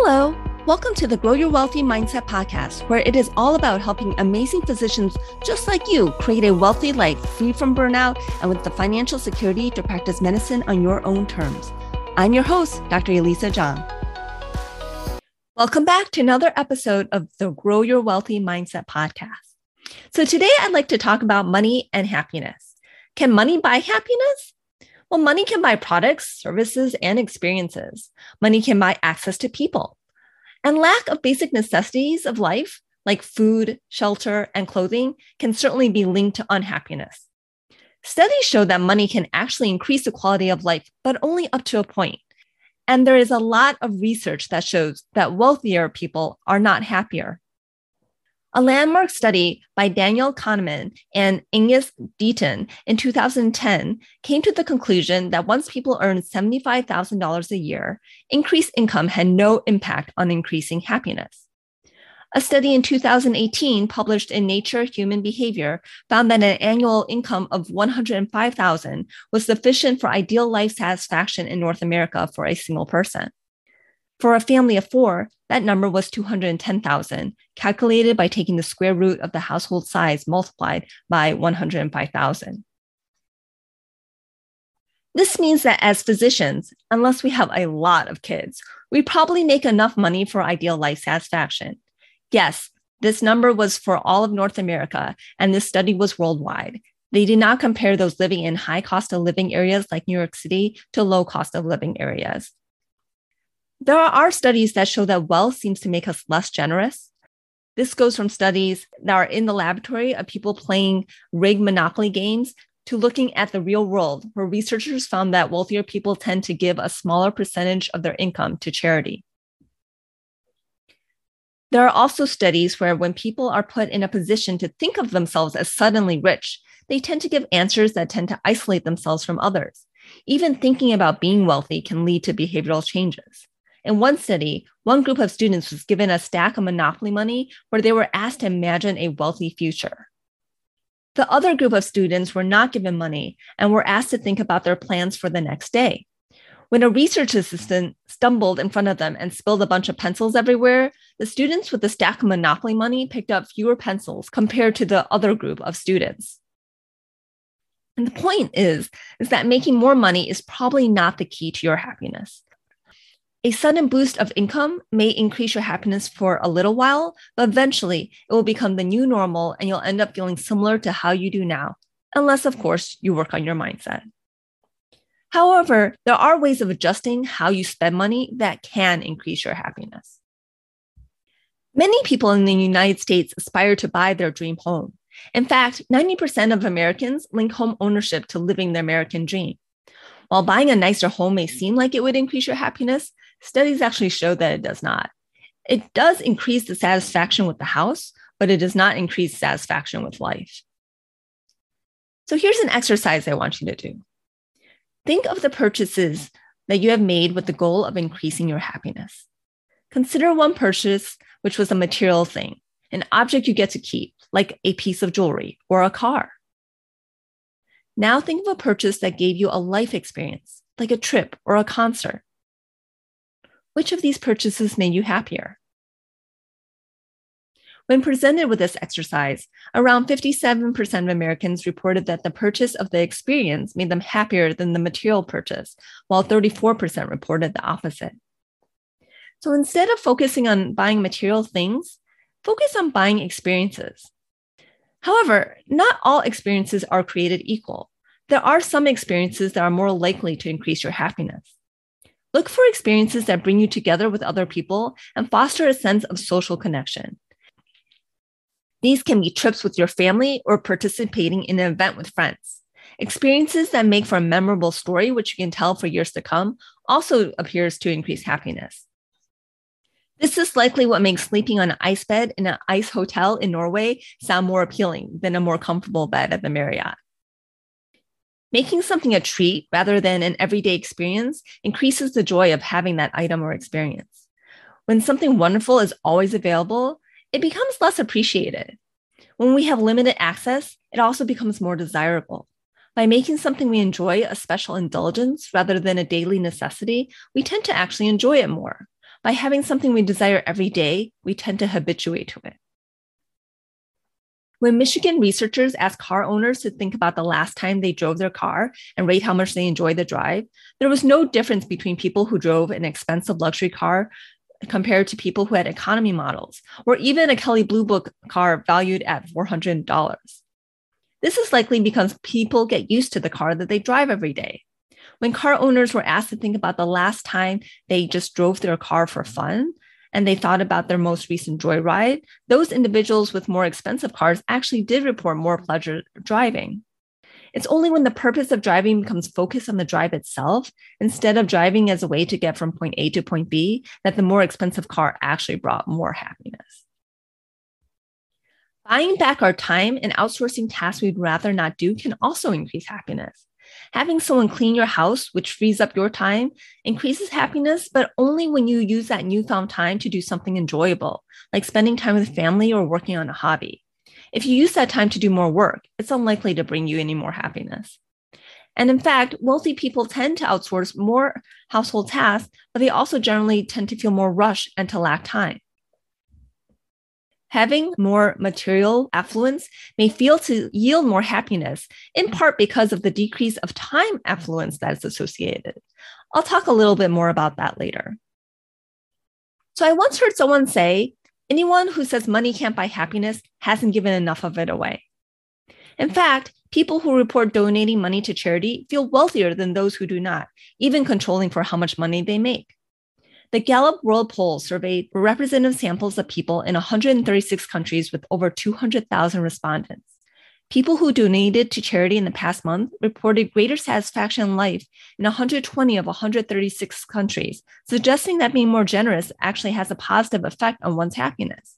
Hello. Welcome to the Grow Your Wealthy Mindset podcast, where it is all about helping amazing physicians just like you create a wealthy life free from burnout and with the financial security to practice medicine on your own terms. I'm your host, Dr. Elisa Chiang. Welcome back to another episode of the Grow Your Wealthy Mindset podcast. So, today I'd like to talk about money and happiness. Can money buy happiness? Well, money can buy products, services, and experiences. Money can buy access to people. And lack of basic necessities of life, like food, shelter, and clothing, can certainly be linked to unhappiness. Studies show that money can actually increase the quality of life, but only up to a point. And there is a lot of research that shows that wealthier people are not happier. A landmark study by Daniel Kahneman and Angus Deaton in 2010 came to the conclusion that once people earned $75,000 a year, increased income had no impact on increasing happiness. A study in 2018 published in Nature Human Behavior found that an annual income of 105,000 was sufficient for ideal life satisfaction in North America for a single person. For a family of four, that number was 210,000, calculated by taking the square root of the household size multiplied by 105,000. This means that as physicians, unless we have a lot of kids, we probably make enough money for ideal life satisfaction. Yes, this number was for all of North America, and this study was worldwide. They did not compare those living in high cost of living areas like New York City to low cost of living areas. There are studies that show that wealth seems to make us less generous. This goes from studies that are in the laboratory of people playing rigged monopoly games to looking at the real world, where researchers found that wealthier people tend to give a smaller percentage of their income to charity. There are also studies where when people are put in a position to think of themselves as suddenly rich, they tend to give answers that tend to isolate themselves from others. Even thinking about being wealthy can lead to behavioral changes. In one study, one group of students was given a stack of Monopoly money where they were asked to imagine a wealthy future. The other group of students were not given money and were asked to think about their plans for the next day. When a research assistant stumbled in front of them and spilled a bunch of pencils everywhere, the students with the stack of Monopoly money picked up fewer pencils compared to the other group of students. And the point is, is that making more money is probably not the key to your happiness. A sudden boost of income may increase your happiness for a little while, but eventually it will become the new normal and you'll end up feeling similar to how you do now, unless, of course, you work on your mindset. However, there are ways of adjusting how you spend money that can increase your happiness. Many people in the United States aspire to buy their dream home. In fact, 90% of Americans link home ownership to living their American dream. While buying a nicer home may seem like it would increase your happiness, studies actually show that it does not. It does increase the satisfaction with the house, but it does not increase satisfaction with life. So here's an exercise I want you to do. Think of the purchases that you have made with the goal of increasing your happiness. Consider one purchase which was a material thing, an object you get to keep, like a piece of jewelry or a car. Now think of a purchase that gave you a life experience, like a trip or a concert. Which of these purchases made you happier? When presented with this exercise, around 57% of Americans reported that the purchase of the experience made them happier than the material purchase, while 34% reported the opposite. So instead of focusing on buying material things, focus on buying experiences. However, not all experiences are created equal. There are some experiences that are more likely to increase your happiness. Look for experiences that bring you together with other people and foster a sense of social connection. These can be trips with your family or participating in an event with friends. Experiences that make for a memorable story, which you can tell for years to come, also appears to increase happiness. This is likely what makes sleeping on an ice bed in an ice hotel in Norway sound more appealing than a more comfortable bed at the Marriott. Making something a treat rather than an everyday experience increases the joy of having that item or experience. When something wonderful is always available, it becomes less appreciated. When we have limited access, it also becomes more desirable. By making something we enjoy a special indulgence rather than a daily necessity, we tend to actually enjoy it more. By having something we desire every day, we tend to habituate to it. When Michigan researchers asked car owners to think about the last time they drove their car and rate how much they enjoyed the drive, there was no difference between people who drove an expensive luxury car compared to people who had economy models, or even a Kelley Blue Book car valued at $400. This is likely because people get used to the car that they drive every day. When car owners were asked to think about the last time they just drove their car for fun, and they thought about their most recent joyride, those individuals with more expensive cars actually did report more pleasure driving. It's only when the purpose of driving becomes focused on the drive itself, instead of driving as a way to get from point A to point B, that the more expensive car actually brought more happiness. Buying back our time and outsourcing tasks we'd rather not do can also increase happiness. Having someone clean your house, which frees up your time, increases happiness, but only when you use that newfound time to do something enjoyable, like spending time with family or working on a hobby. If you use that time to do more work, it's unlikely to bring you any more happiness. And in fact, wealthy people tend to outsource more household tasks, but they also generally tend to feel more rushed and to lack time. Having more material affluence may feel to yield more happiness, in mm. part because of the decrease of time affluence that is associated. I'll talk a little bit more about that later. So, I once heard someone say, anyone who says money can't buy happiness hasn't given enough of it away. In fact, people who report donating money to charity feel wealthier than those who do not, even controlling for how much money they make. The Gallup World Poll surveyed representative samples of people in 136 countries with over 200,000 respondents. People who donated to charity in the past month reported greater satisfaction in life in 120 of 136 countries, suggesting that being more generous actually has a positive effect on one's happiness.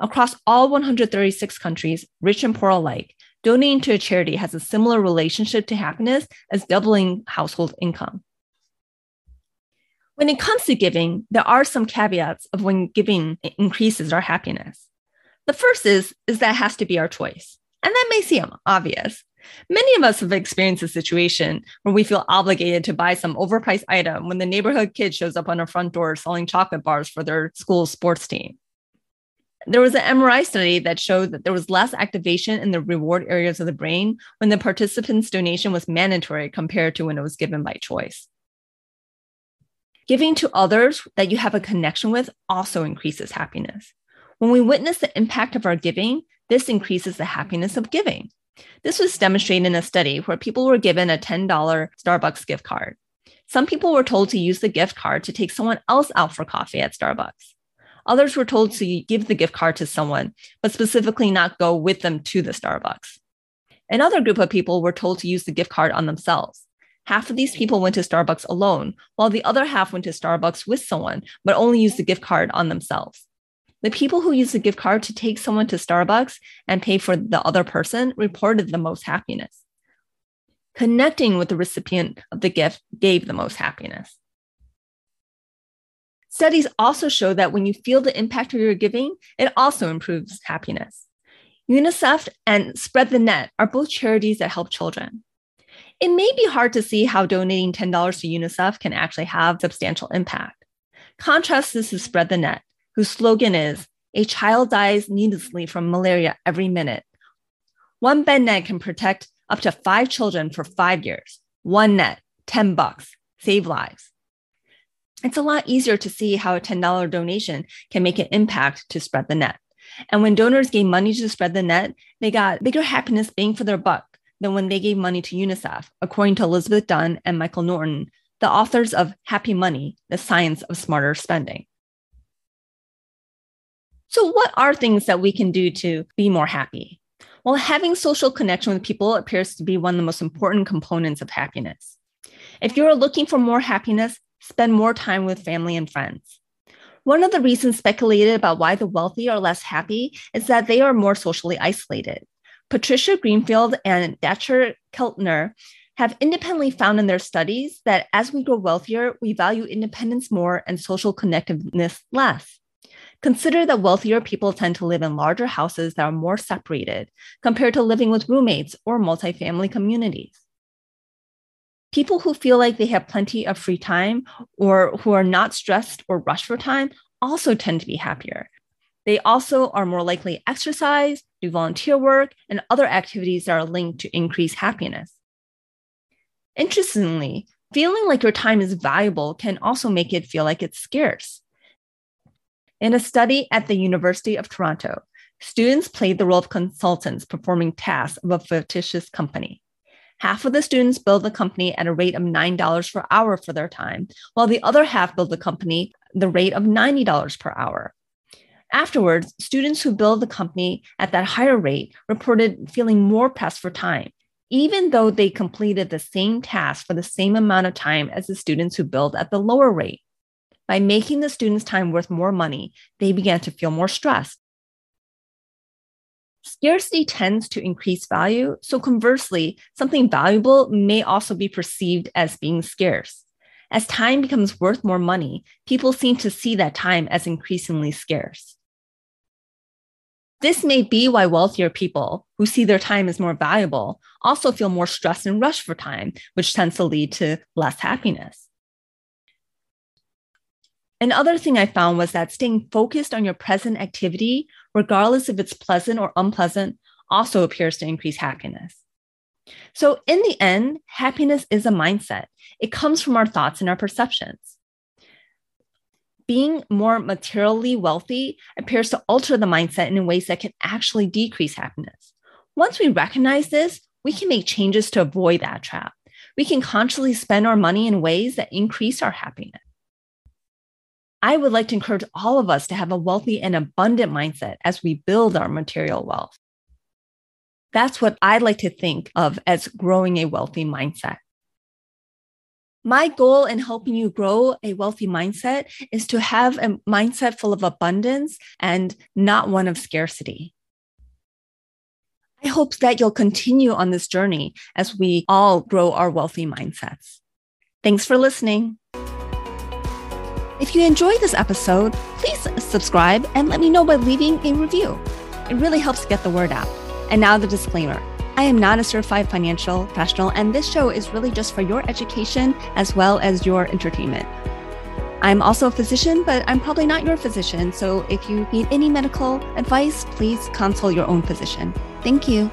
Across all 136 countries, rich and poor alike, donating to a charity has a similar relationship to happiness as doubling household income. When it comes to giving, there are some caveats of when giving increases our happiness. The first is, is that has to be our choice. And that may seem obvious. Many of us have experienced a situation where we feel obligated to buy some overpriced item when the neighborhood kid shows up on our front door selling chocolate bars for their school sports team. There was an MRI study that showed that there was less activation in the reward areas of the brain when the participant's donation was mandatory compared to when it was given by choice. Giving to others that you have a connection with also increases happiness. When we witness the impact of our giving, this increases the happiness of giving. This was demonstrated in a study where people were given a $10 Starbucks gift card. Some people were told to use the gift card to take someone else out for coffee at Starbucks. Others were told to give the gift card to someone, but specifically not go with them to the Starbucks. Another group of people were told to use the gift card on themselves. Half of these people went to Starbucks alone, while the other half went to Starbucks with someone, but only used the gift card on themselves. The people who used the gift card to take someone to Starbucks and pay for the other person reported the most happiness. Connecting with the recipient of the gift gave the most happiness. Studies also show that when you feel the impact of your giving, it also improves happiness. UNICEF and Spread the Net are both charities that help children. It may be hard to see how donating $10 to UNICEF can actually have substantial impact. Contrast this to Spread the Net, whose slogan is A child dies needlessly from malaria every minute. One bed net can protect up to five children for five years. One net, 10 bucks, save lives. It's a lot easier to see how a $10 donation can make an impact to spread the net. And when donors gave money to spread the net, they got bigger happiness bang for their buck than when they gave money to UNICEF, according to Elizabeth Dunn and Michael Norton, the authors of Happy Money The Science of Smarter Spending. So, what are things that we can do to be more happy? Well, having social connection with people appears to be one of the most important components of happiness. If you're looking for more happiness, spend more time with family and friends. One of the reasons speculated about why the wealthy are less happy is that they are more socially isolated. Patricia Greenfield and Dacher Keltner have independently found in their studies that as we grow wealthier, we value independence more and social connectedness less. Consider that wealthier people tend to live in larger houses that are more separated compared to living with roommates or multifamily communities. People who feel like they have plenty of free time or who are not stressed or rushed for time also tend to be happier. They also are more likely to exercise, do volunteer work, and other activities that are linked to increased happiness. Interestingly, feeling like your time is valuable can also make it feel like it's scarce. In a study at the University of Toronto, students played the role of consultants performing tasks of a fictitious company. Half of the students billed the company at a rate of $9 per hour for their time, while the other half billed the company the rate of $90 per hour. Afterwards, students who billed the company at that higher rate reported feeling more pressed for time, even though they completed the same task for the same amount of time as the students who billed at the lower rate. By making the students' time worth more money, they began to feel more stressed. Scarcity tends to increase value, so conversely, something valuable may also be perceived as being scarce. As time becomes worth more money, people seem to see that time as increasingly scarce. This may be why wealthier people who see their time as more valuable also feel more stressed and rushed for time, which tends to lead to less happiness. Another thing I found was that staying focused on your present activity, regardless if it's pleasant or unpleasant, also appears to increase happiness. So, in the end, happiness is a mindset. It comes from our thoughts and our perceptions. Being more materially wealthy appears to alter the mindset in ways that can actually decrease happiness. Once we recognize this, we can make changes to avoid that trap. We can consciously spend our money in ways that increase our happiness. I would like to encourage all of us to have a wealthy and abundant mindset as we build our material wealth. That's what I'd like to think of as growing a wealthy mindset. My goal in helping you grow a wealthy mindset is to have a mindset full of abundance and not one of scarcity. I hope that you'll continue on this journey as we all grow our wealthy mindsets. Thanks for listening. If you enjoyed this episode, please subscribe and let me know by leaving a review. It really helps get the word out. And now the disclaimer. I am not a certified financial professional, and this show is really just for your education as well as your entertainment. I'm also a physician, but I'm probably not your physician. So if you need any medical advice, please consult your own physician. Thank you.